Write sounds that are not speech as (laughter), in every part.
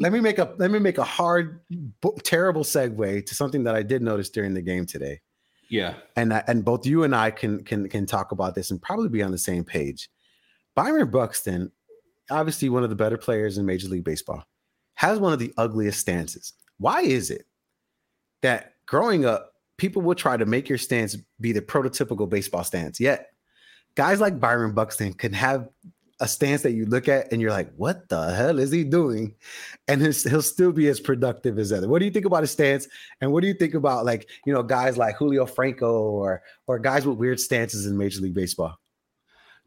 Let me make a let me make a hard, terrible segue to something that I did notice during the game today. Yeah, and I, and both you and I can can can talk about this and probably be on the same page. Byron Buxton, obviously one of the better players in Major League Baseball, has one of the ugliest stances. Why is it that growing up, people will try to make your stance be the prototypical baseball stance? Yet, guys like Byron Buxton can have a stance that you look at and you're like, what the hell is he doing? And he'll still be as productive as other. What do you think about his stance? And what do you think about like, you know, guys like Julio Franco or or guys with weird stances in Major League Baseball?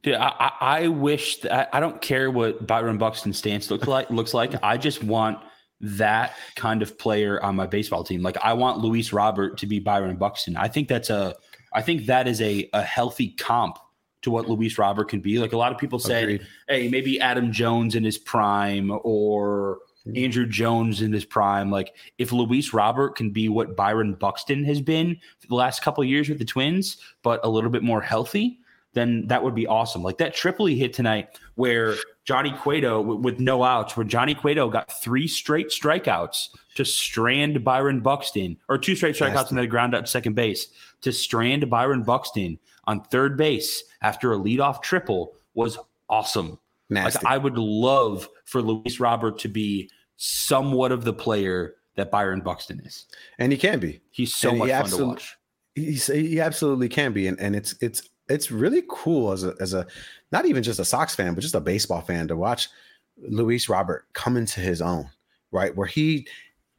Dude, I, I wish that, I don't care what Byron Buxton's stance looks like looks like. (laughs) I just want that kind of player on my baseball team. Like I want Luis Robert to be Byron Buxton. I think that's a I think that is a, a healthy comp to what Luis Robert can be. Like a lot of people say, Agreed. hey, maybe Adam Jones in his prime or mm-hmm. Jones in his prime. Like if Luis Robert can be what Byron Buxton has been for the last couple years with the Twins, but a little bit more healthy, then that would be awesome. Like that triple he hit tonight, where Johnny Cueto w- with no outs, where Johnny Cueto got three straight strikeouts to strand Byron Buxton, or two straight strikeouts and then ground out to second base to strand Byron Buxton on third base after a leadoff triple was awesome. Nasty. Like I would love for Luis Robert to be somewhat of the player that Byron Buxton is, and he can be. He's so and much he fun to watch. He's, he absolutely can be, and, and it's it's it's really cool as a as a not even just a Sox fan, but just a baseball fan to watch Luis Robert come into his own, right? Where he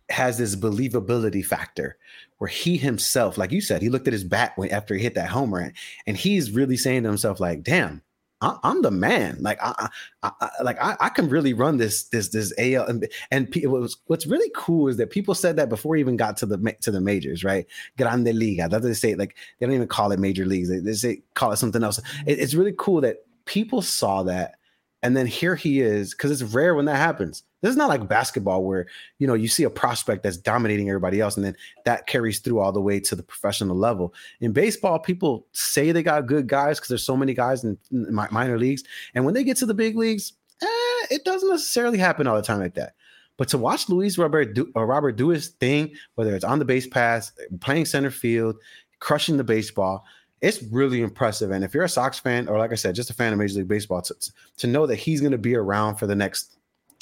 has this believability factor where he himself, like you said, he looked at his bat when after he hit that homer and, and he's really saying to himself, like, damn, I, am the man. Like I, I, I like I, I, can really run this this this AL and and it was, what's really cool is that people said that before he even got to the to the majors, right? Grande Liga. That's what they say. Like they don't even call it major leagues. They, they say call it something else. Mm-hmm. It, it's really cool that people saw that, and then here he is because it's rare when that happens. This is not like basketball where you know you see a prospect that's dominating everybody else, and then that carries through all the way to the professional level. In baseball, people say they got good guys because there's so many guys in, in minor leagues, and when they get to the big leagues, eh, it doesn't necessarily happen all the time like that. But to watch Luis Robert do, uh, Robert do his thing, whether it's on the base pass, playing center field, crushing the baseball, it's really impressive. And if you're a Sox fan, or like I said, just a fan of Major League Baseball, to, to know that he's going to be around for the next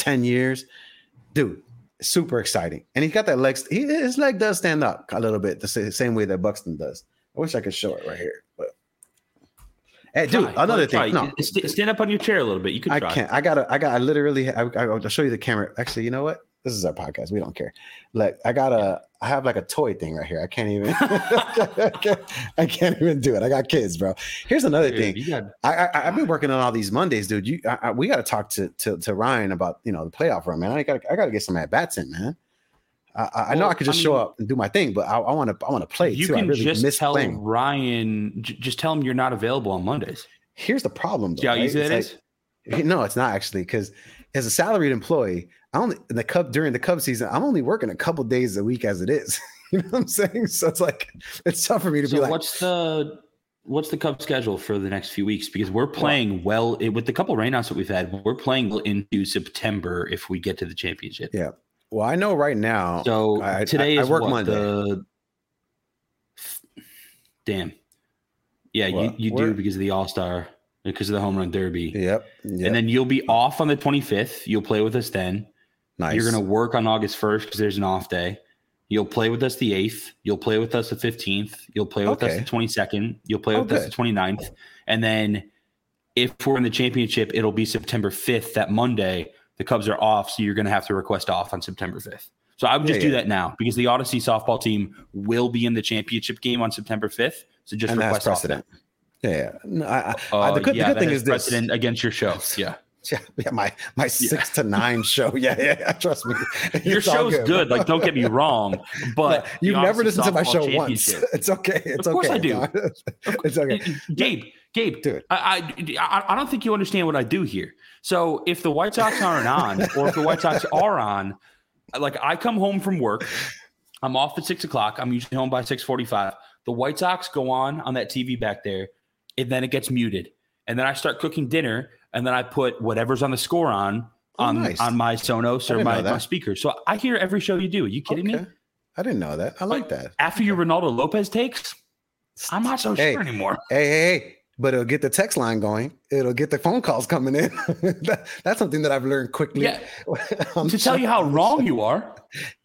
10 years. Dude, super exciting. And he's got that leg, he, his leg does stand up a little bit the same way that Buxton does. I wish I could show it right here, but Hey, dude, try, another thing. No, stand up on your chair a little bit. You can. I can't. I gotta. I got. I literally. I, I'll show you the camera. Actually, you know what? This is our podcast. We don't care. Like, I got a. I have like a toy thing right here. I can't even. (laughs) I, can't, even do it. I got kids, bro. Here's another dude, thing. Got, I, I have been working on all these Mondays, dude. You, I, we got to talk to, to to Ryan about you know the playoff run, man. I got I got to get some at bats in, man. I, I know I could just I mean, show up and do my thing, but I want to I want to play you too. Can I really just miss tell playing. Ryan, j- just tell him you're not available on Mondays. Here's the problem, though. Yeah, right? easy that is. Like, no, it's not actually because as a salaried employee, I only in the Cub during the Cub season, I'm only working a couple days a week as it is. (laughs) you know what I'm saying? So it's like it's tough for me to so be like. What's the what's the Cub schedule for the next few weeks? Because we're playing well, well with the couple rainouts that we've had. We're playing into September if we get to the championship. Yeah. Well, I know right now. So I, today I, is I work what, Monday. The, damn. Yeah, well, you, you do because of the All Star, because of the home run derby. Yep, yep, And then you'll be off on the 25th. You'll play with us then. Nice. You're going to work on August 1st because there's an off day. You'll play with us the 8th. You'll play with us the 15th. You'll play with okay. us the 22nd. You'll play with us the 29th. And then if we're in the championship, it'll be September 5th, that Monday. The Cubs are off. So you're going to have to request off on September 5th. So I would just yeah, do yeah. that now because the Audacy softball team will be in the championship game on September 5th. So just and request precedent. Yeah, no, I, uh, the good, yeah, the good thing is, is precedent this. against your show. (laughs) Yeah, (laughs) Yeah, yeah, my my six to nine (laughs) show. Yeah, yeah, yeah, trust me. (laughs) Your show's good. Like, don't get me wrong, but you've never listened to my show once. It's okay. It's Of course okay. I do. It's okay. Gabe, Gabe, Dude. I, I I don't think you understand what I do here. So if the White Sox aren't on, or if the White Sox are on, like I come home from work, I'm off at six o'clock. I'm usually home by six forty-five. The White Sox go on on that TV back there, and then it gets muted, and then I start cooking dinner, and then I put whatever's on the score on Oh, on nice. on my Sonos or my, my speaker. So I hear every show you do. Are you kidding me? I didn't know that. I like that. After your Reynaldo Lopez takes, I'm not so Hey. sure anymore. Hey, hey, hey. But it'll get the text line going. It'll get the phone calls coming in. (laughs) That- that's something that I've learned quickly. Yeah. (laughs) To tell you how (laughs) wrong you are.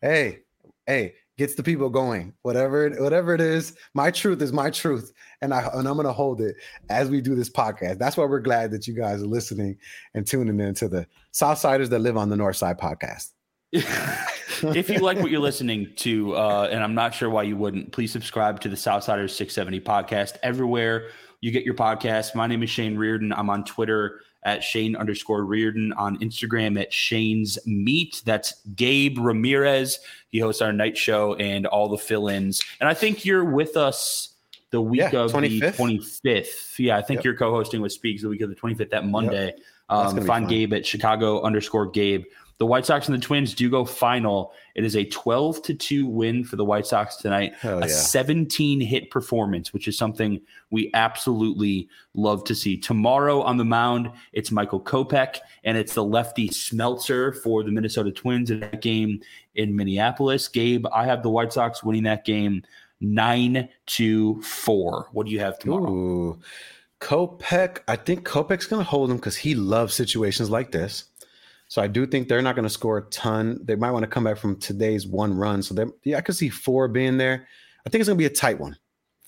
hey, hey, gets the people going. Whatever, it- whatever it is, my truth is my truth, and I and I'm gonna hold it as we do this podcast. That's why we're glad that you guys are listening and tuning in to the Southsiders that live on the North Side podcast. (laughs) if you like what you're listening to, uh, and I'm not sure why you wouldn't, please subscribe to the Southsiders 670 podcast everywhere you get your podcast. My name is Shane Riordan. I'm on Twitter at Shane underscore Riordan, on Instagram at Shane's Meat. That's Gabe Ramirez. He hosts our night show and all the fill ins. And I think you're with us the week Yeah, of 25th. the 25th. Yeah, I think Yep. you're co hosting with Speaks the week of the 25th, that Monday. That's Um, find fun. Gabe at Chicago underscore Gabe. The White Sox and the Twins do go final. It is a 12 to 2 win for the White Sox tonight. Hell a yeah. 17 hit performance, which is something we absolutely love to see. Tomorrow on the mound, it's Michael Kopech and it's the lefty Smeltzer for the Minnesota Twins in that game in Minneapolis. Gabe, I have the White Sox winning that game 9 to 4. What do you have tomorrow? Ooh, Kopech. I think Kopech's going to hold him because he loves situations like this. So I do think they're not going to score a ton. They might want to come back from today's one run. So they, yeah, I could see four being there. I think it's going to be a tight one,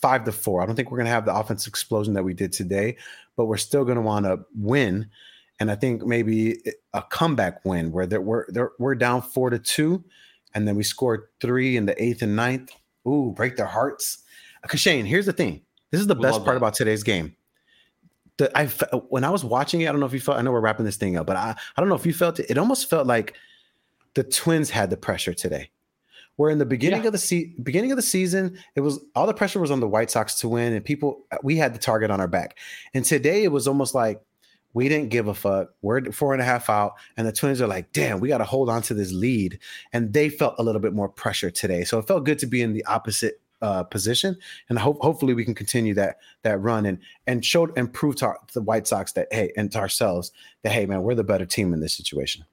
five to four. I don't think we're going to have the offensive explosion that we did today, but we're still going to want to win. And I think maybe a comeback win where they're, we're they're, we're down four to two, and then we scored three in the eighth and ninth. Ooh, break their hearts. Because Shane, here's the thing. This is the We best part that. about today's game. The, I when I was watching it, I don't know if you felt. I know we're wrapping this thing up, but I, I don't know if you felt it. It almost felt like the Twins had the pressure today. Where in the beginning Yeah. of the se- beginning of the season, it was all the pressure was on the White Sox to win, and people we had the target on our back. And today it was almost like we didn't give a fuck. We're four and a half out, and the Twins are like, "Damn, we got to hold on to this lead." And they felt a little bit more pressure today, so it felt good to be in the opposite uh, position. And hope hopefully we can continue that that run and and show and prove to, our, the White Sox that hey, and to ourselves that hey, man, we're the better team in this situation.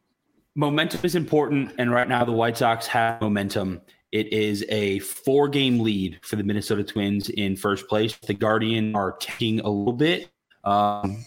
Momentum is important, and right now the White Sox have momentum. It is a four game lead for the Minnesota Twins in first place. The Guardian are taking a little bit. Um,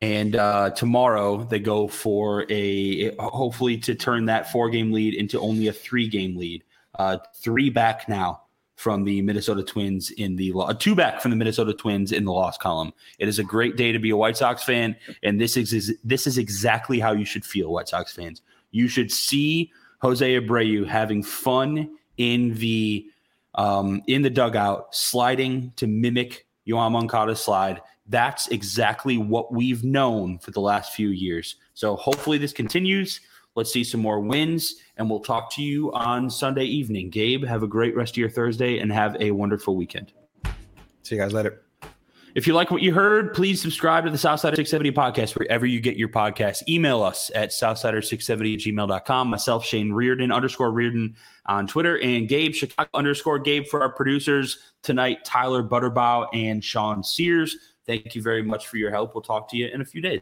and uh, tomorrow they go for a hopefully to turn that four game lead into only a three game lead. Uh, three back now from the Minnesota Twins in the uh, two back from the Minnesota Twins in the loss column. It is a great day to be a White Sox fan, and this is, is this is exactly how you should feel, White Sox fans. You should see Jose Abreu having fun in the um, in the dugout, sliding to mimic Yoán Moncada's slide. That's exactly what we've known for the last few years. So hopefully this continues. Let's see some more wins, and we'll talk to you on Sunday evening. Gabe, have a great rest of your Thursday and have a wonderful weekend. See you guys later. If you like what you heard, please subscribe to the Southsider 670 podcast wherever you get your podcasts. Email us at southsider670 at gmail.com. Myself, Shane Riordan underscore Riordan on Twitter, and Gabe Chicago underscore Gabe for our producers tonight, Tyler Butterbaugh and Sean Sears. Thank you very much for your help. We'll talk to you in a few days.